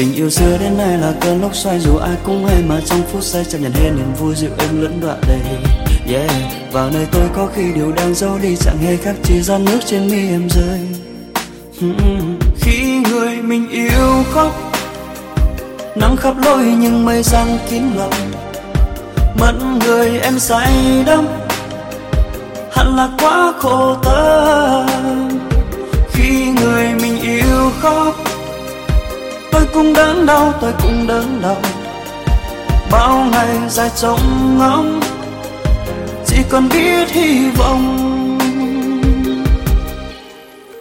tình yêu xưa đến nay là cơn lốc xoay, dù ai cũng hay mà trong phút giây chấp nhận hết niềm vui dịu êm lẫn đoạn đầy. Yeah, vào nơi tôi có khi điều đang giấu đi chẳng hề khác chỉ giọt nước trên mi em rơi. Hmm, khi người mình yêu khóc, nắng khắp lối nhưng mây giăng kín lòng. Mất người em say đắm, hẳn là quá khổ tâm. Khi người mình yêu khóc cũng đớn đau, tôi cũng đớn đau. Bao ngày dài trông ngóng, chỉ còn biết hy vọng.